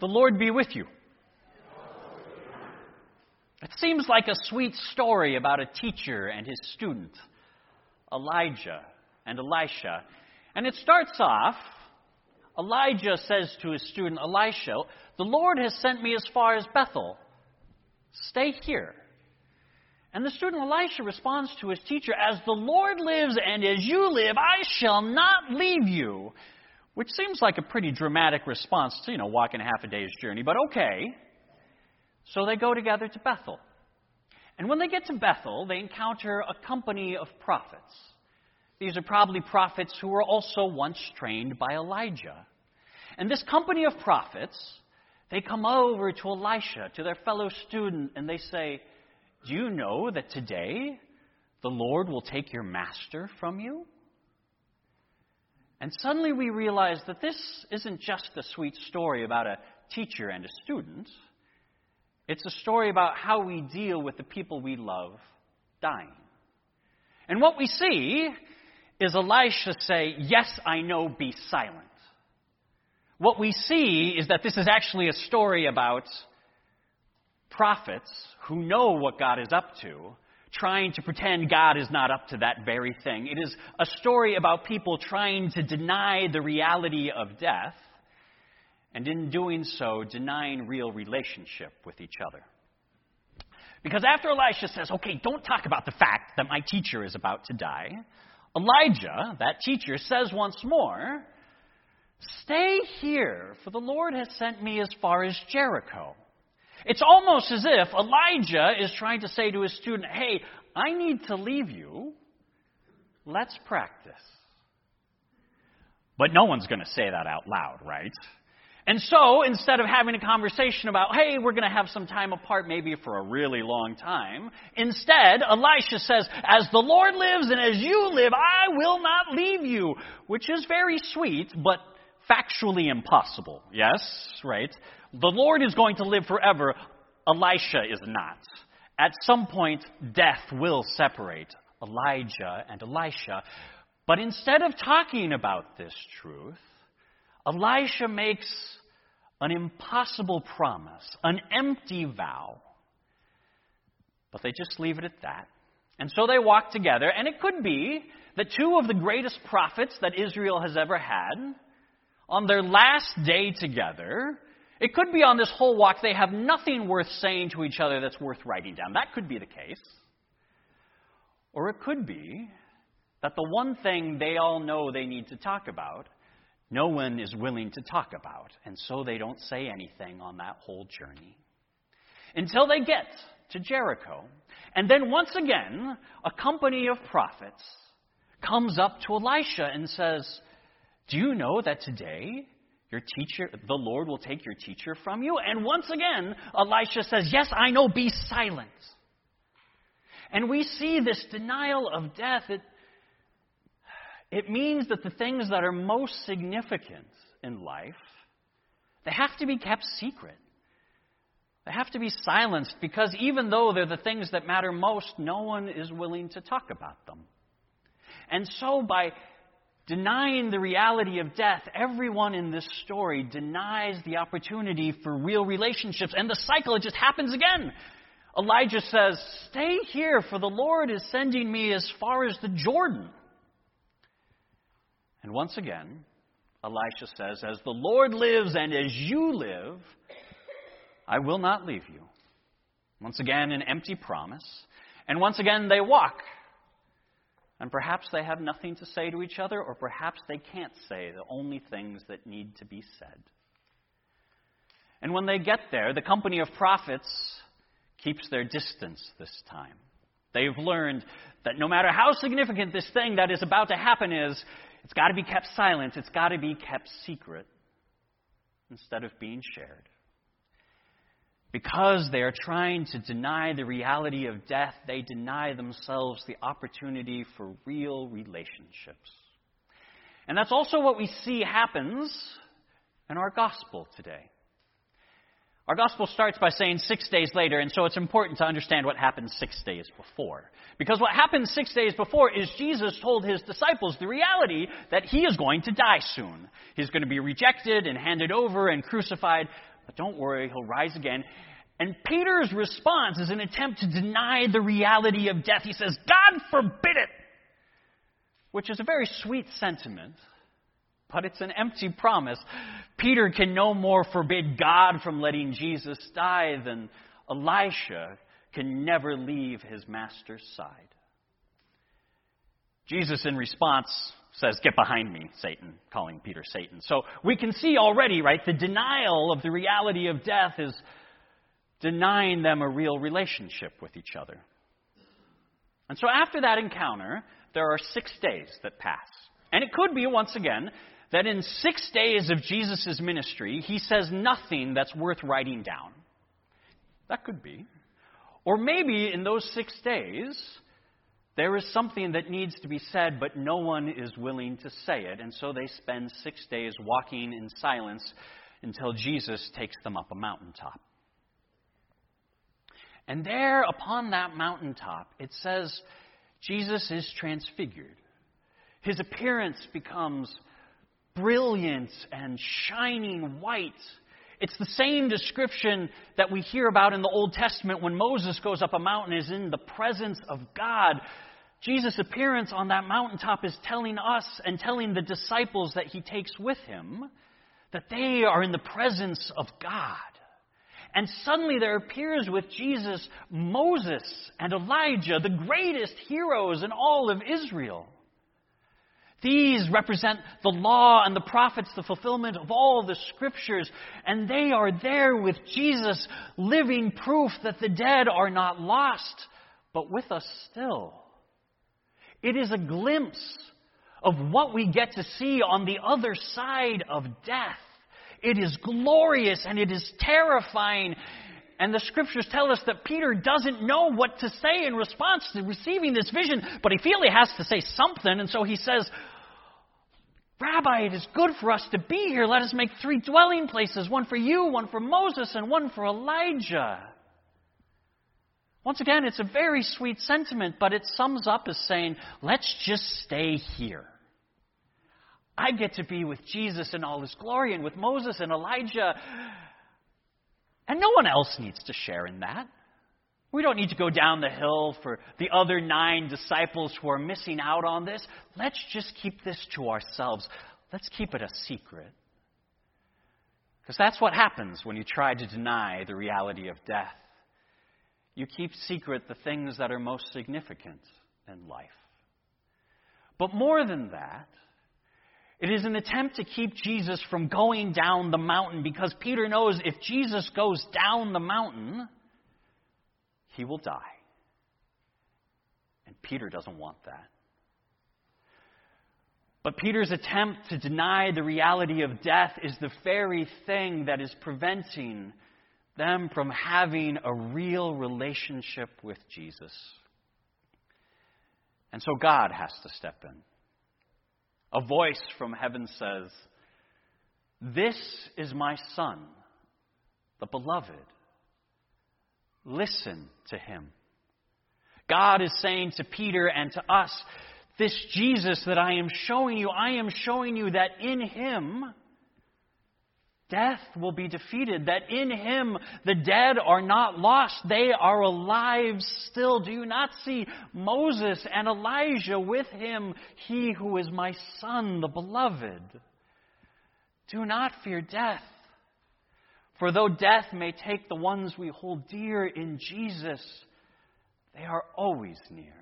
The Lord be with you. It seems like a sweet story about a teacher and his student, Elijah and Elisha. And it starts off Elijah says to his student Elisha, The Lord has sent me as far as Bethel. Stay here. And the student Elisha responds to his teacher, As the Lord lives and as you live, I shall not leave you. Which seems like a pretty dramatic response to, you know, walking a half a day's journey, but okay. So they go together to Bethel. And when they get to Bethel, they encounter a company of prophets. These are probably prophets who were also once trained by Elijah. And this company of prophets, they come over to Elisha, to their fellow student, and they say, Do you know that today the Lord will take your master from you? And suddenly we realize that this isn't just a sweet story about a teacher and a student. It's a story about how we deal with the people we love dying. And what we see is Elisha say, Yes, I know, be silent. What we see is that this is actually a story about prophets who know what God is up to, trying to pretend God is not up to that very thing. It is a story about people trying to deny the reality of death and in doing so, denying real relationship with each other. Because after Elisha says, okay, don't talk about the fact that my teacher is about to die, Elijah, that teacher, says once more, Stay here, for the Lord has sent me as far as Jericho. It's almost as if Elijah is trying to say to his student, Hey, I need to leave you. Let's practice. But no one's going to say that out loud, right? And so, instead of having a conversation about, hey, we're going to have some time apart maybe for a really long time, instead, Elisha says, as the Lord lives and as you live, I will not leave you, which is very sweet, but factually impossible. Yes? Right? The Lord is going to live forever. Elisha is not. At some point, death will separate Elijah and Elisha. But instead of talking about this truth, Elisha makes an impossible promise, an empty vow. But they just leave it at that. And so they walk together, and it could be that two of the greatest prophets that Israel has ever had, on their last day together, it could be on this whole walk they have nothing worth saying to each other that's worth writing down. That could be the case. Or it could be that the one thing they all know they need to talk about no one is willing to talk about, and so they don't say anything on that whole journey. Until they get to Jericho. And then once again, a company of prophets comes up to Elisha and says, Do you know that today your teacher, the Lord will take your teacher from you? And once again, Elisha says, Yes, I know, be silent. And we see this denial of death. It, it means that the things that are most significant in life, they have to be kept secret. They have to be silenced because even though they're the things that matter most, no one is willing to talk about them. And so, by denying the reality of death, everyone in this story denies the opportunity for real relationships. And the cycle, it just happens again. Elijah says, Stay here, for the Lord is sending me as far as the Jordan. And once again, Elisha says, As the Lord lives and as you live, I will not leave you. Once again, an empty promise. And once again, they walk. And perhaps they have nothing to say to each other, or perhaps they can't say the only things that need to be said. And when they get there, the company of prophets keeps their distance this time. They've learned that no matter how significant this thing that is about to happen is, it's got to be kept silent. It's got to be kept secret instead of being shared. Because they are trying to deny the reality of death, they deny themselves the opportunity for real relationships. And that's also what we see happens in our gospel today. Our gospel starts by saying six days later, and so it's important to understand what happened six days before. Because what happened six days before is Jesus told his disciples the reality that he is going to die soon. He's going to be rejected and handed over and crucified, but don't worry, he'll rise again. And Peter's response is an attempt to deny the reality of death. He says, God forbid it! Which is a very sweet sentiment, but it's an empty promise. Peter can no more forbid God from letting Jesus die than Elisha can never leave his master's side. Jesus, in response, says, Get behind me, Satan, calling Peter Satan. So we can see already, right, the denial of the reality of death is denying them a real relationship with each other. And so after that encounter, there are six days that pass. And it could be, once again, that in six days of Jesus' ministry, he says nothing that's worth writing down. That could be. Or maybe in those six days, there is something that needs to be said, but no one is willing to say it. And so they spend six days walking in silence until Jesus takes them up a mountaintop. And there upon that mountaintop, it says Jesus is transfigured. His appearance becomes brilliant and shining white. It's the same description that we hear about in the Old Testament when Moses goes up a mountain is in the presence of God. Jesus' appearance on that mountaintop is telling us and telling the disciples that he takes with him that they are in the presence of God. And suddenly there appears with Jesus Moses and Elijah, the greatest heroes in all of Israel. These represent the law and the prophets, the fulfillment of all the scriptures, and they are there with Jesus, living proof that the dead are not lost, but with us still. It is a glimpse of what we get to see on the other side of death. It is glorious and it is terrifying. And the scriptures tell us that Peter doesn't know what to say in response to receiving this vision, but he feels he has to say something, and so he says, Rabbi, it is good for us to be here. Let us make three dwelling places one for you, one for Moses, and one for Elijah. Once again, it's a very sweet sentiment, but it sums up as saying, let's just stay here. I get to be with Jesus in all his glory and with Moses and Elijah. And no one else needs to share in that. We don't need to go down the hill for the other nine disciples who are missing out on this. Let's just keep this to ourselves. Let's keep it a secret. Because that's what happens when you try to deny the reality of death. You keep secret the things that are most significant in life. But more than that, it is an attempt to keep Jesus from going down the mountain because Peter knows if Jesus goes down the mountain, he will die. And Peter doesn't want that. But Peter's attempt to deny the reality of death is the very thing that is preventing them from having a real relationship with Jesus. And so God has to step in. A voice from heaven says, This is my Son, the beloved. Listen to him. God is saying to Peter and to us, This Jesus that I am showing you, I am showing you that in him, death will be defeated, that in him the dead are not lost, they are alive still. Do you not see Moses and Elijah with him, he who is my son, the beloved? Do not fear death. For though death may take the ones we hold dear in Jesus, they are always near.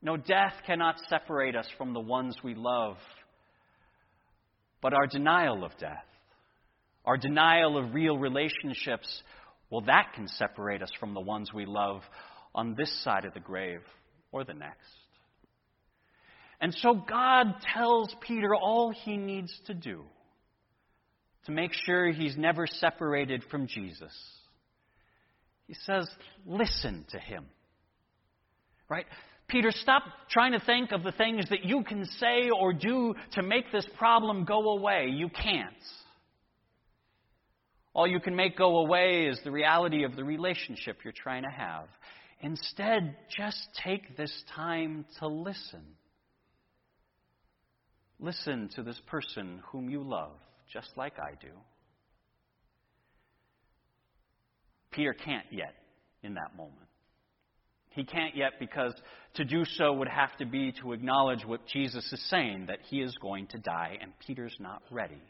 No, death cannot separate us from the ones we love, but our denial of death, our denial of real relationships, well, that can separate us from the ones we love on this side of the grave or the next. And so God tells Peter all he needs to do to make sure he's never separated from Jesus. He says, listen to him. Right? Peter, stop trying to think of the things that you can say or do to make this problem go away. You can't. All you can make go away is the reality of the relationship you're trying to have. Instead, just take this time to listen. Listen to this person whom you love just like I do. Peter can't yet in that moment. He can't yet because to do so would have to be to acknowledge what Jesus is saying, that he is going to die, and Peter's not ready.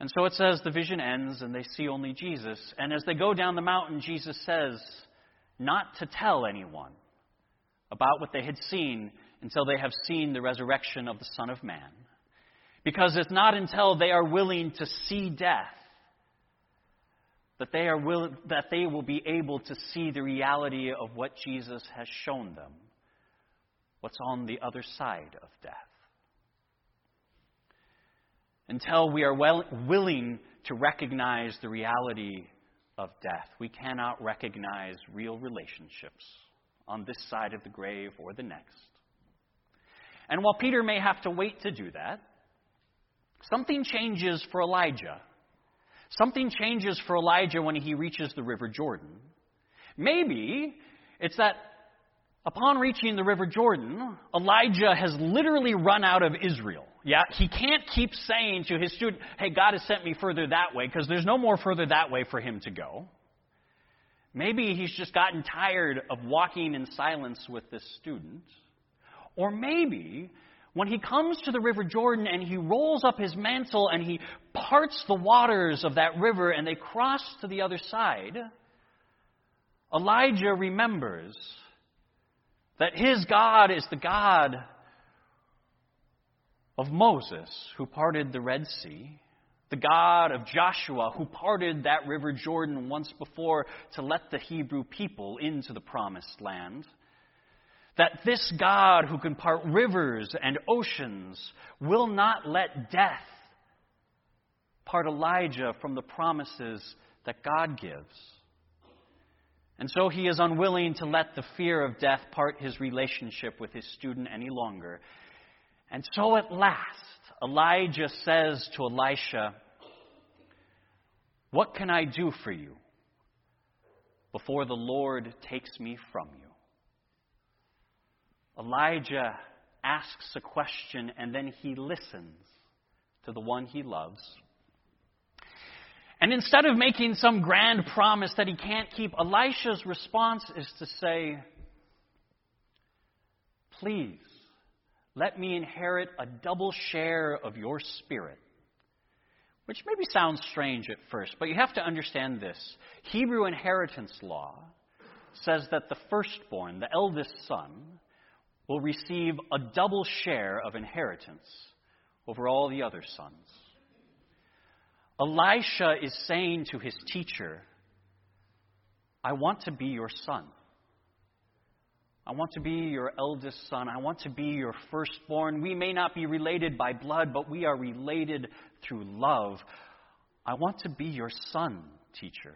And so it says the vision ends and they see only Jesus. And as they go down the mountain, Jesus says not to tell anyone about what they had seen until they have seen the resurrection of the Son of Man. Because it's not until they are willing to see death that they, are will, that they will be able to see the reality of what Jesus has shown them, what's on the other side of death. Until we are well, willing to recognize the reality of death, we cannot recognize real relationships on this side of the grave or the next. And while Peter may have to wait to do that, something changes for Elijah. Something changes for Elijah when he reaches the River Jordan. Maybe it's that upon reaching the River Jordan, Elijah has literally run out of Israel. Yeah, he can't keep saying to his student, hey, God has sent me further that way, because there's no more further that way for him to go. Maybe he's just gotten tired of walking in silence with this student. Or maybe when he comes to the River Jordan and he rolls up his mantle and he parts the waters of that river and they cross to the other side, Elijah remembers that his God is the God of Moses, who parted the Red Sea, the God of Joshua, who parted that river Jordan once before to let the Hebrew people into the promised land. That this God who can part rivers and oceans will not let death part Elijah from the promises that God gives. And so he is unwilling to let the fear of death part his relationship with his student any longer. And so at last, Elijah says to Elisha, What can I do for you before the Lord takes me from you? Elijah asks a question and then he listens to the one he loves. And instead of making some grand promise that he can't keep, Elisha's response is to say, Please, let me inherit a double share of your spirit. Which maybe sounds strange at first, but you have to understand this. Hebrew inheritance law says that the firstborn, the eldest son, will receive a double share of inheritance over all the other sons. Elisha is saying to his teacher, I want to be your son. I want to be your eldest son. I want to be your firstborn. We may not be related by blood, but we are related through love. I want to be your son, teacher.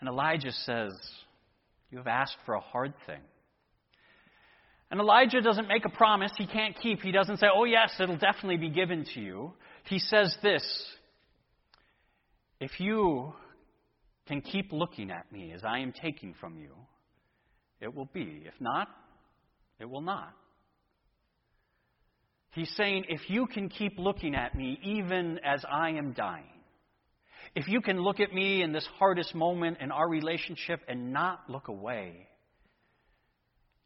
And Elijah says, You have asked for a hard thing. And Elijah doesn't make a promise he can't keep. He doesn't say, Oh, yes, it'll definitely be given to you. He says this If you can keep looking at me as I am taking from you, it will be. If not, it will not. He's saying, if you can keep looking at me even as I am dying, if you can look at me in this hardest moment in our relationship and not look away,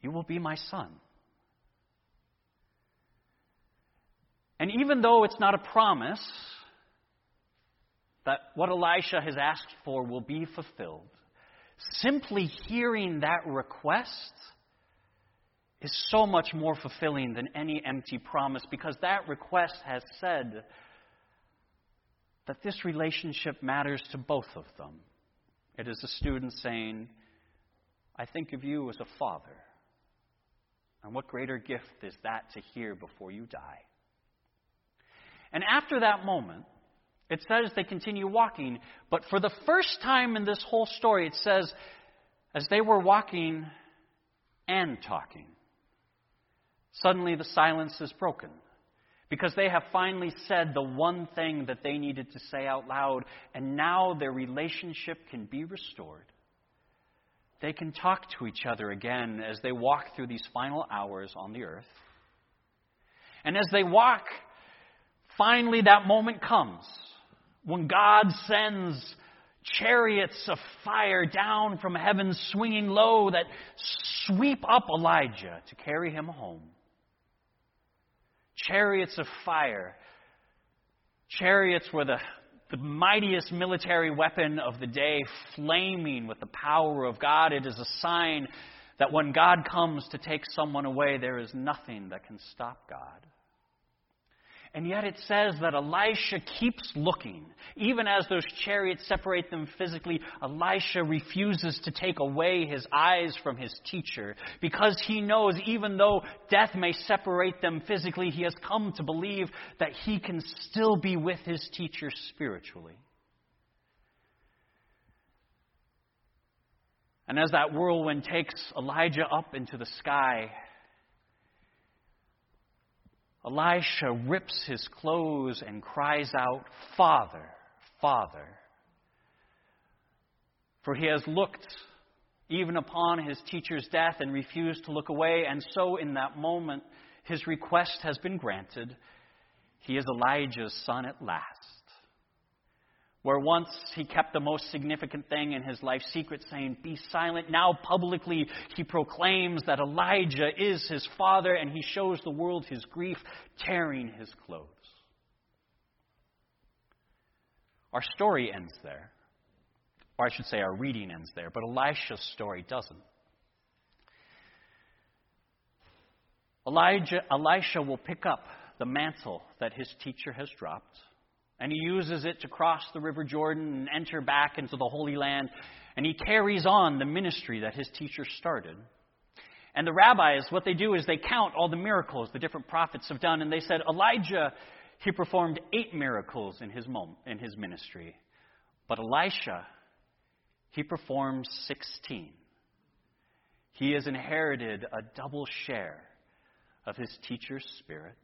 you will be my son. And even though it's not a promise that what Elisha has asked for will be fulfilled, Simply hearing that request is so much more fulfilling than any empty promise because that request has said that this relationship matters to both of them. It is a student saying, I think of you as a father. And what greater gift is that to hear before you die? And after that moment, it says they continue walking, but for the first time in this whole story, it says, as they were walking and talking, suddenly the silence is broken. Because they have finally said the one thing that they needed to say out loud, and now their relationship can be restored. They can talk to each other again as they walk through these final hours on the earth. And as they walk, finally that moment comes when God sends chariots of fire down from heaven swinging low that sweep up Elijah to carry him home. Chariots of fire. Chariots were the, the mightiest military weapon of the day, flaming with the power of God. It is a sign that when God comes to take someone away, there is nothing that can stop God. And yet it says that Elisha keeps looking. Even as those chariots separate them physically, Elisha refuses to take away his eyes from his teacher because he knows even though death may separate them physically, he has come to believe that he can still be with his teacher spiritually. And as that whirlwind takes Elijah up into the sky, Elisha rips his clothes and cries out, Father, Father. For he has looked even upon his teacher's death and refused to look away, and so in that moment his request has been granted. He is Elijah's son at last. Where once he kept the most significant thing in his life secret, saying, Be silent. Now publicly he proclaims that Elijah is his father, and he shows the world his grief, tearing his clothes. Our story ends there. Or I should say, our reading ends there, but Elisha's story doesn't. Elijah, Elisha will pick up the mantle that his teacher has dropped and he uses it to cross the River Jordan and enter back into the Holy Land. And he carries on the ministry that his teacher started. And the rabbis, what they do is they count all the miracles the different prophets have done. And they said, Elijah, he performed eight miracles in his, in his ministry. But Elisha, he performed 16. He has inherited a double share of his teacher's spirit.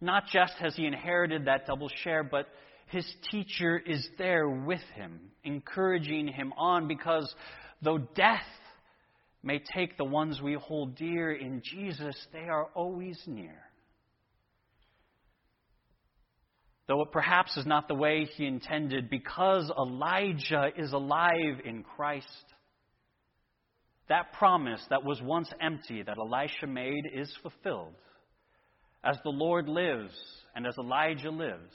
Not just has he inherited that double share, but his teacher is there with him, encouraging him on, because though death may take the ones we hold dear in Jesus, they are always near. Though it perhaps is not the way he intended, because Elijah is alive in Christ, that promise that was once empty that Elisha made is fulfilled. As the Lord lives and as Elijah lives,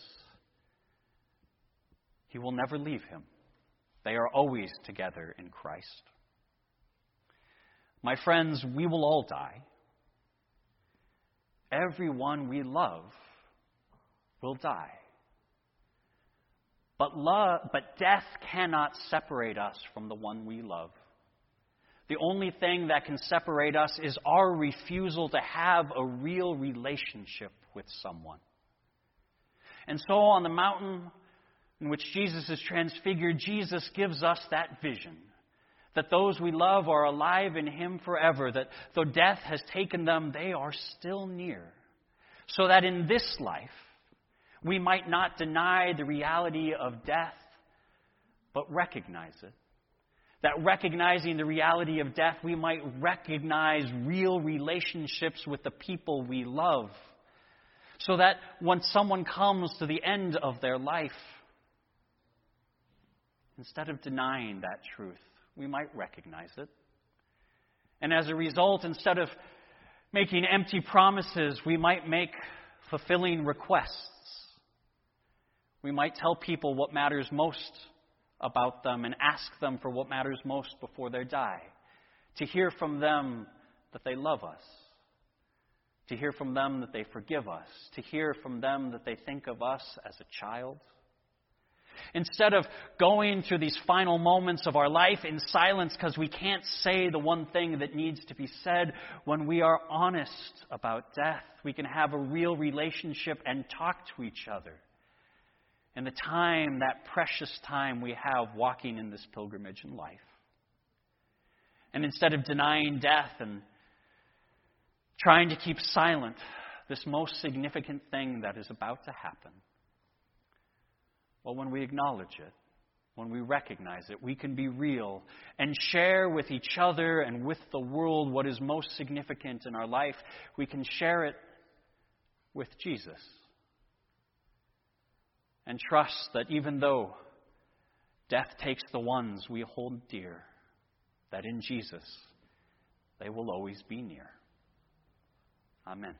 he will never leave him. They are always together in Christ. My friends, we will all die. Everyone we love will die. But, love, but death cannot separate us from the one we love. The only thing that can separate us is our refusal to have a real relationship with someone. And so on the mountain in which Jesus is transfigured, Jesus gives us that vision that those we love are alive in Him forever, that though death has taken them, they are still near. So that in this life, we might not deny the reality of death, but recognize it that recognizing the reality of death, we might recognize real relationships with the people we love. So that when someone comes to the end of their life, instead of denying that truth, we might recognize it. And as a result, instead of making empty promises, we might make fulfilling requests. We might tell people what matters most about them and ask them for what matters most before they die. To hear from them that they love us. To hear from them that they forgive us. To hear from them that they think of us as a child. Instead of going through these final moments of our life in silence because we can't say the one thing that needs to be said, when we are honest about death, we can have a real relationship and talk to each other and the time, that precious time we have walking in this pilgrimage in life. And instead of denying death and trying to keep silent this most significant thing that is about to happen, well, when we acknowledge it, when we recognize it, we can be real and share with each other and with the world what is most significant in our life. We can share it with Jesus and trust that even though death takes the ones we hold dear, that in Jesus they will always be near. Amen.